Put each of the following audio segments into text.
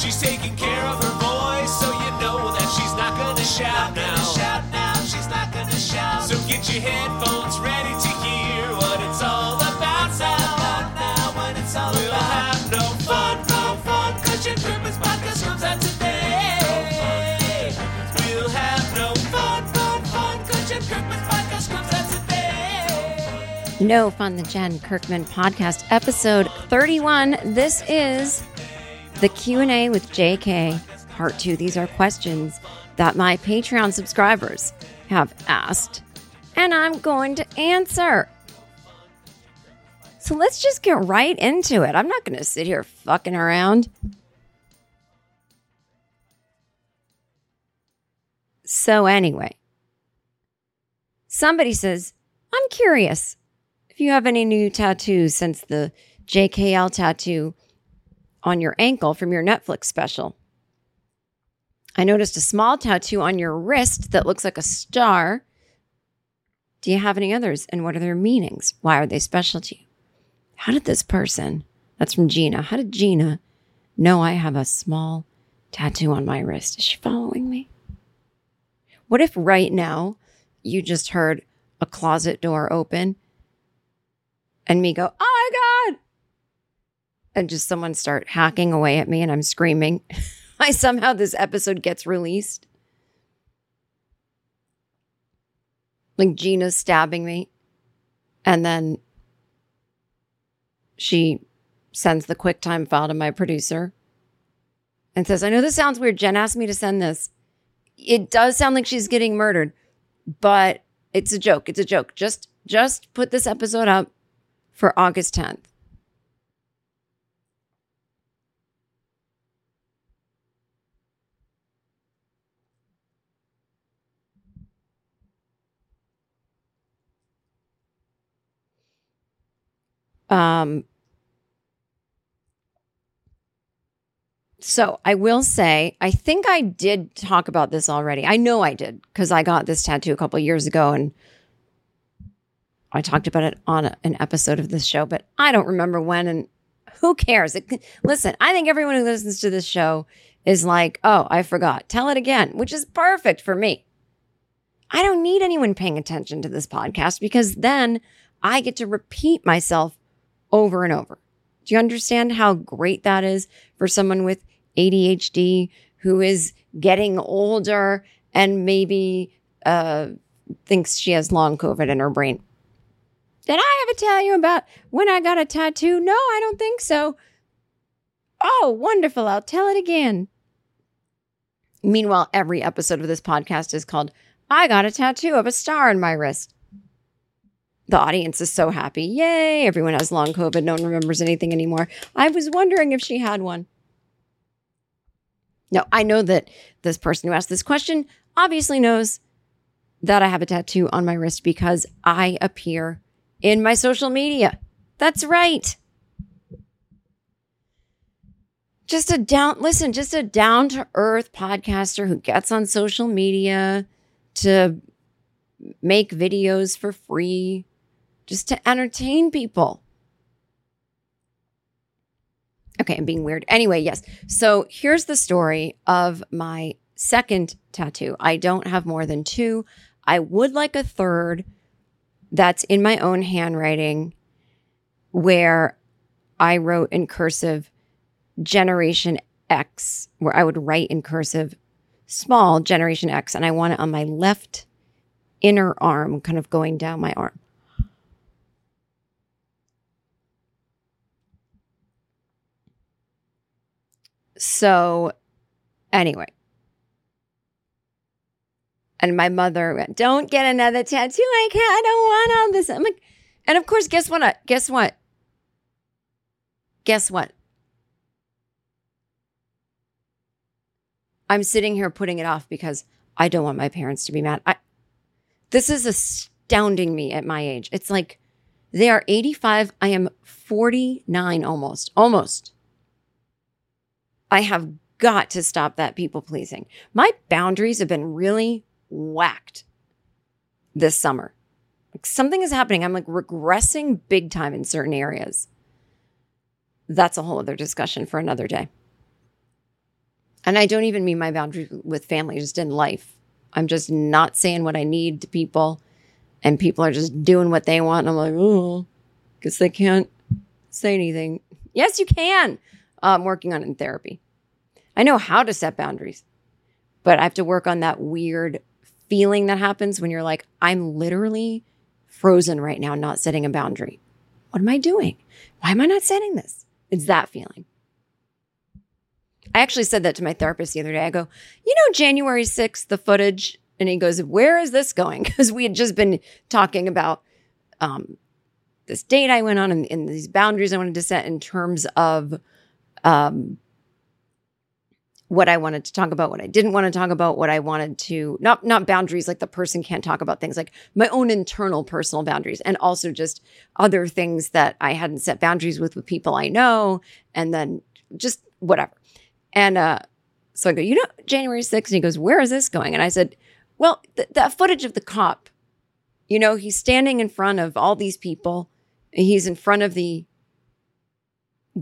She's taking care of her voice, so you know that she's not gonna shout now. She's not gonna shout. So get your headphones ready to hear what it's all about now. When it's all we'll have no fun, no fun, 'cause your Christmas podcast comes out today. We'll have no fun, fun, fun, 'cause your Christmas podcast comes out today. No Fun the Jen Kirkman podcast episode 31. This is the Q&A with JK part 2. These are questions that my Patreon subscribers have asked and I'm going to answer. So let's just get right into it. I'm not going to sit here fucking around. So anyway, somebody says, "I'm curious if you have any new tattoos since the JKL tattoo on your ankle from your Netflix special. I noticed a small tattoo on your wrist that looks like a star. Do you have any others? And what are their meanings? Why are they special to you? How did this person, that's from Gina, how did Gina know I have a small tattoo on my wrist? Is she following me? What if right now you just heard a closet door open and me go, oh my God. And just someone start hacking away at me and I'm screaming. I somehow this episode gets released. Like Gina's stabbing me. And then she sends the QuickTime file to my producer and says, I know this sounds weird. Jen asked me to send this. It does sound like she's getting murdered, but it's a joke. It's a joke. Just just put this episode up for August 10th. Um So I will say, I think I did talk about this already. I know I did because I got this tattoo a couple years ago and I talked about it on a- an episode of this show, but I don't remember when and who cares? It, listen, I think everyone who listens to this show is like, oh, I forgot. Tell it again, which is perfect for me. I don't need anyone paying attention to this podcast because then I get to repeat myself over and over. Do you understand how great that is for someone with ADHD who is getting older and maybe uh, thinks she has long COVID in her brain? Did I ever tell you about when I got a tattoo? No, I don't think so. Oh, wonderful. I'll tell it again. Meanwhile, every episode of this podcast is called I Got a Tattoo of a Star in My Wrist. The audience is so happy. Yay. Everyone has long COVID. No one remembers anything anymore. I was wondering if she had one. No, I know that this person who asked this question obviously knows that I have a tattoo on my wrist because I appear in my social media. That's right. Just a down, listen, just a down to earth podcaster who gets on social media to make videos for free, just to entertain people. Okay, I'm being weird. Anyway, yes. So here's the story of my second tattoo. I don't have more than two. I would like a third that's in my own handwriting where I wrote in cursive Generation X, where I would write in cursive small Generation X, and I want it on my left inner arm, kind of going down my arm. So, anyway. And my mother went, Don't get another tattoo. I can't, I don't want all this. I'm like, and of course, guess what? Guess what? Guess what? I'm sitting here putting it off because I don't want my parents to be mad. I, this is astounding me at my age. It's like they are 85. I am 49 almost, almost. I have got to stop that people pleasing. My boundaries have been really whacked this summer. Like something is happening. I'm like regressing big time in certain areas. That's a whole other discussion for another day. And I don't even mean my boundaries with family, just in life. I'm just not saying what I need to people, and people are just doing what they want. And I'm like, oh, because they can't say anything. Yes, you can. I'm working on in therapy. I know how to set boundaries, but I have to work on that weird feeling that happens when you're like, I'm literally frozen right now, not setting a boundary. What am I doing? Why am I not setting this? It's that feeling. I actually said that to my therapist the other day. I go, you know, January 6th, the footage. And he goes, where is this going? Because we had just been talking about um, this date I went on and, and, these boundaries I wanted to set in terms of um, what I wanted to talk about, what I didn't want to talk about, what I wanted to not not boundaries like the person can't talk about things like my own internal personal boundaries and also just other things that I hadn't set boundaries with with people I know and then just whatever. And uh so I go, you know, January 6th, and he goes, Where is this going? And I said, Well, th- that footage of the cop, you know, he's standing in front of all these people. He's in front of the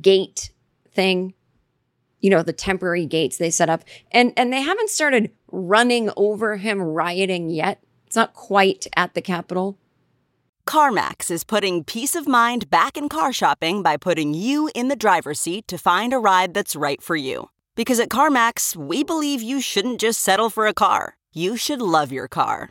gate thing you know the temporary gates they set up. And and they haven't started running over him rioting yet. It's not quite at the capitol. Carmax is putting peace of mind back in car shopping by putting you in the driver's seat to find a ride that's right for you. Because at carmax we believe you shouldn't just settle for a car. You should love your car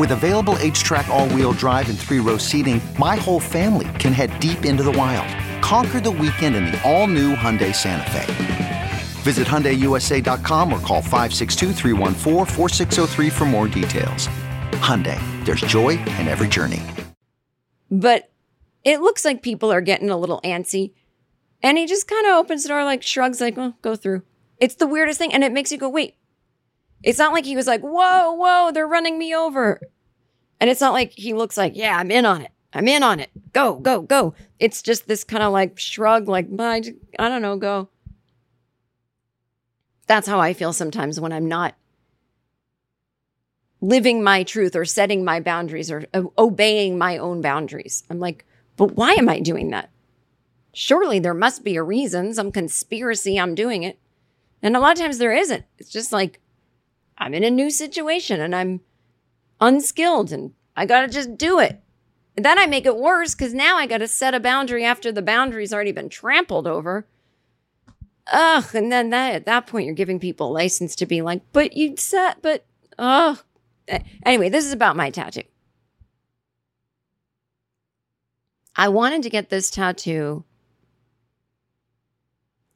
With available HTRAC, all wheel drive, and three row seating, my whole family can head deep into the wild. Conquer the weekend in the all new Hyundai Santa Fe. Visit HyundaiUSA.com or call 562 for more details. Hyundai, there's joy in every journey. But it looks like people are getting a little antsy. And he just kind of opens the door, like shrugs, like, go through. It's the weirdest thing. And it makes you go, wait. It's not like he was like, whoa, whoa, they're running me over. And it's not like he looks like, yeah, I'm in on it. I'm in on it. Go, go, go. It's just this kind of like shrug, like, I, I don't know, go. That's how I feel sometimes when I'm not living my truth or setting my boundaries or uh, obeying my own boundaries. I'm like, but why am I doing that? Surely there must be a reason, some conspiracy I'm doing it. And a lot of times there isn't. It's just like I'm in a new situation and I'm unskilled and I got to just do it. And then I make it worse because now I got to set a boundary after the boundary's already been trampled over ugh. And then that at that point, you're giving people license to be like, but you set, but ugh. Anyway, this is about my tattoo. I wanted to get this tattoo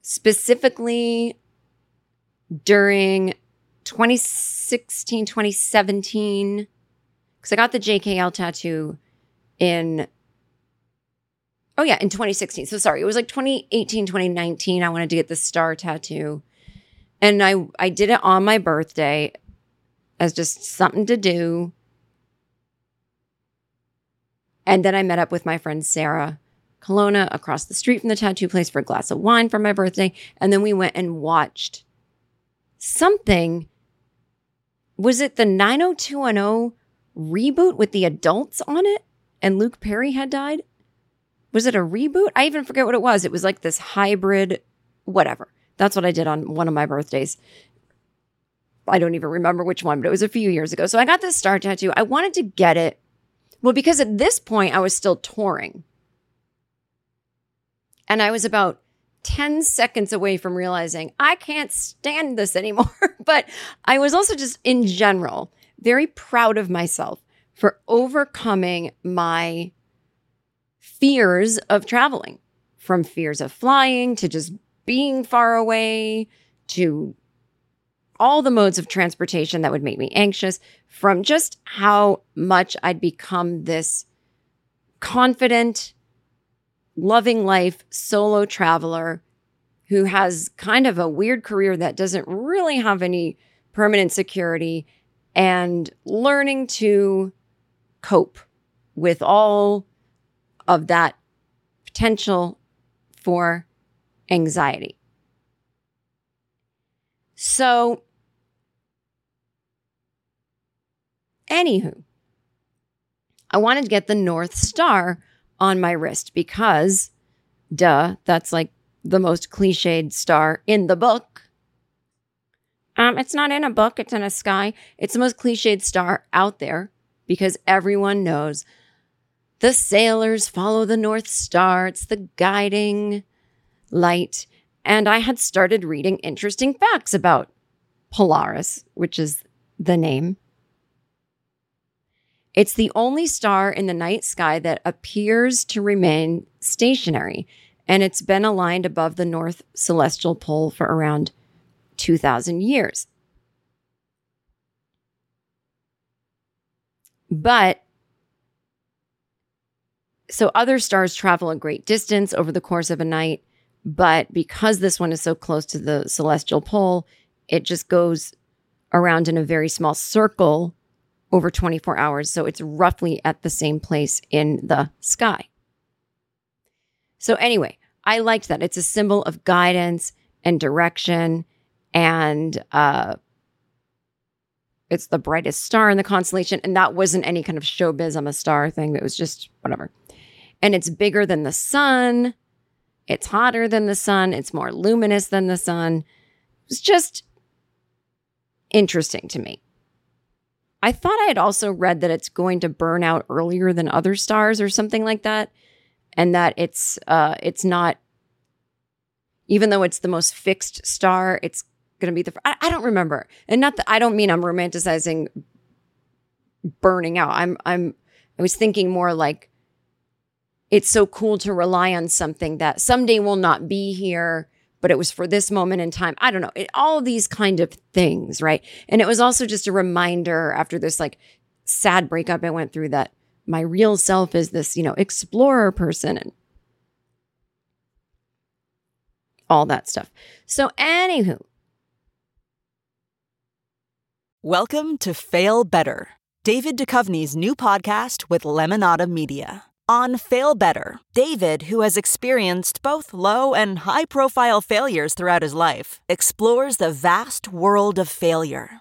specifically during 2016, 2017, because I got the JKL tattoo in, oh yeah, in 2016. So sorry, it was like 2018, 2019. I wanted to get the star tattoo. And I, I did it on my birthday as just something to do. And then I met up with my friend Sarah Colonna across the street from the tattoo place for a glass of wine for my birthday. And then we went and watched something. Was it the 90210 reboot with the adults on it? And Luke Perry had died? Was it a reboot? I even forget what it was. It was like this hybrid, whatever. That's what I did on one of my birthdays. I don't even remember which one, but it was a few years ago. So I got this star tattoo. I wanted to get it. Well, because at this point I was still touring. And I was about 10 seconds away from realizing I can't stand this anymore. but I was also just in general very proud of myself for overcoming my fears of traveling from fears of flying to just being far away to all the modes of transportation that would make me anxious from just how much I'd become this confident, loving life solo traveler who has kind of a weird career that doesn't really have any permanent security and learning to cope with all of that potential for anxiety. So, anywho, I wanted to get the North Star on my wrist because, duh, that's like the most cliched star in the book. Um, it's not in a book, it's in a sky. It's the most cliched star out there because everyone knows the sailors follow the North Star. It's the guiding light. And I had started reading interesting facts about Polaris, which is the name. It's the only star in the night sky that appears to remain stationary, and it's been aligned above the North Celestial Pole for around 2,000 years. But so other stars travel a great distance over the course of a night, but because this one is so close to the celestial pole, it just goes around in a very small circle over 24 hours. So it's roughly at the same place in the sky. So, anyway, I liked that. It's a symbol of guidance and direction and uh, it's the brightest star in the constellation. And that wasn't any kind of showbiz, I'm a star thing. It was just whatever. And it's bigger than the sun. It's hotter than the sun. It's more luminous than the sun. It's just interesting to me. I thought I had also read that it's going to burn out earlier than other stars or something like that. And that it's uh it's not even though it's the most fixed star, it's going to be the. I, I don't remember, and not that I don't mean I'm romanticizing burning out. I'm I'm I was thinking more like it's so cool to rely on something that someday will not be here, but it was for this moment in time. I don't know. It, all these kind of things, right? And it was also just a reminder after this like sad breakup I went through that my real self is this, you know, explorer person and all that stuff. So, anywho, Welcome to Fail Better, David Duchovny's new podcast with Lemonada Media. On Fail Better, David, who has experienced both low and high profile failures throughout his life, explores the vast world of failure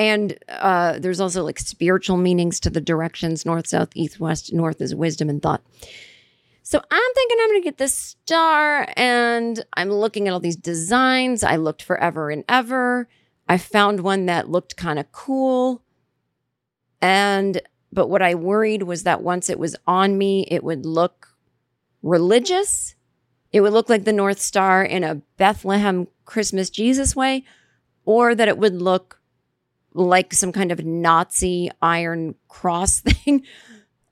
And uh, there's also like spiritual meanings to the directions north, south, east, west. North is wisdom and thought. So I'm thinking I'm going to get this star, and I'm looking at all these designs. I looked forever and ever. I found one that looked kind of cool. And, but what I worried was that once it was on me, it would look religious. It would look like the North Star in a Bethlehem Christmas Jesus way, or that it would look like some kind of Nazi iron cross thing.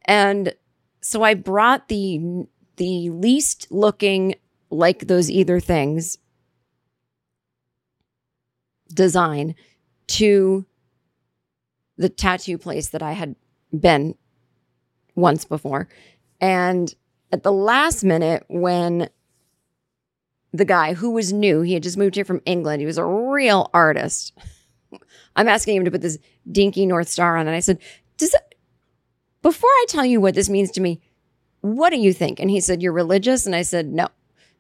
And so I brought the the least looking like those either things design to the tattoo place that I had been once before. And at the last minute, when the guy who was new, he had just moved here from England, he was a real artist. I'm asking him to put this dinky North Star on. And I said, Does it, before I tell you what this means to me, what do you think? And he said, You're religious? And I said, No.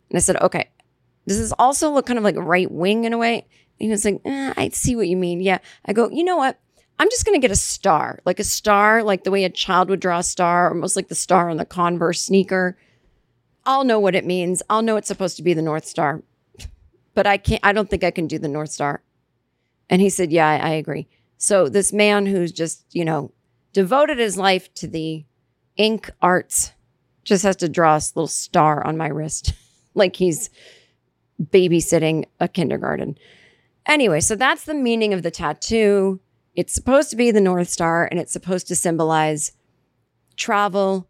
And I said, Okay. Does this also look kind of like right wing in a way? And he was like, eh, I see what you mean. Yeah. I go, You know what? I'm just going to get a star, like a star, like the way a child would draw a star, almost like the star on the Converse sneaker. I'll know what it means. I'll know it's supposed to be the North Star, but I can't, I don't think I can do the North Star. And he said, Yeah, I, I agree. So this man who's just, you know, devoted his life to the ink arts just has to draw a little star on my wrist, like he's babysitting a kindergarten. Anyway, so that's the meaning of the tattoo. It's supposed to be the North Star and it's supposed to symbolize travel.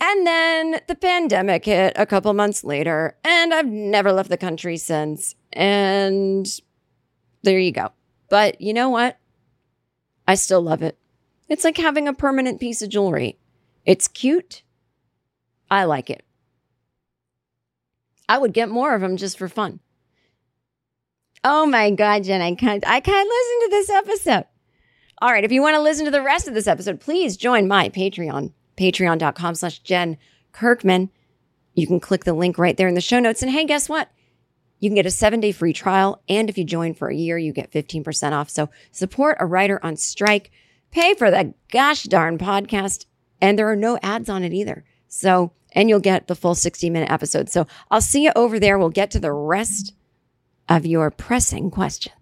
And then the pandemic hit a couple months later, and I've never left the country since. And there you go. But you know what? I still love it. It's like having a permanent piece of jewelry. It's cute. I like it. I would get more of them just for fun. Oh my God, Jen, I can't, I can't listen to this episode. All right. If you want to listen to the rest of this episode, please join my Patreon, patreon.com slash Jen Kirkman. You can click the link right there in the show notes. And hey, guess what? You can get a seven day free trial. And if you join for a year, you get 15% off. So support a writer on strike, pay for the gosh darn podcast. And there are no ads on it either. So, and you'll get the full 60 minute episode. So I'll see you over there. We'll get to the rest of your pressing questions.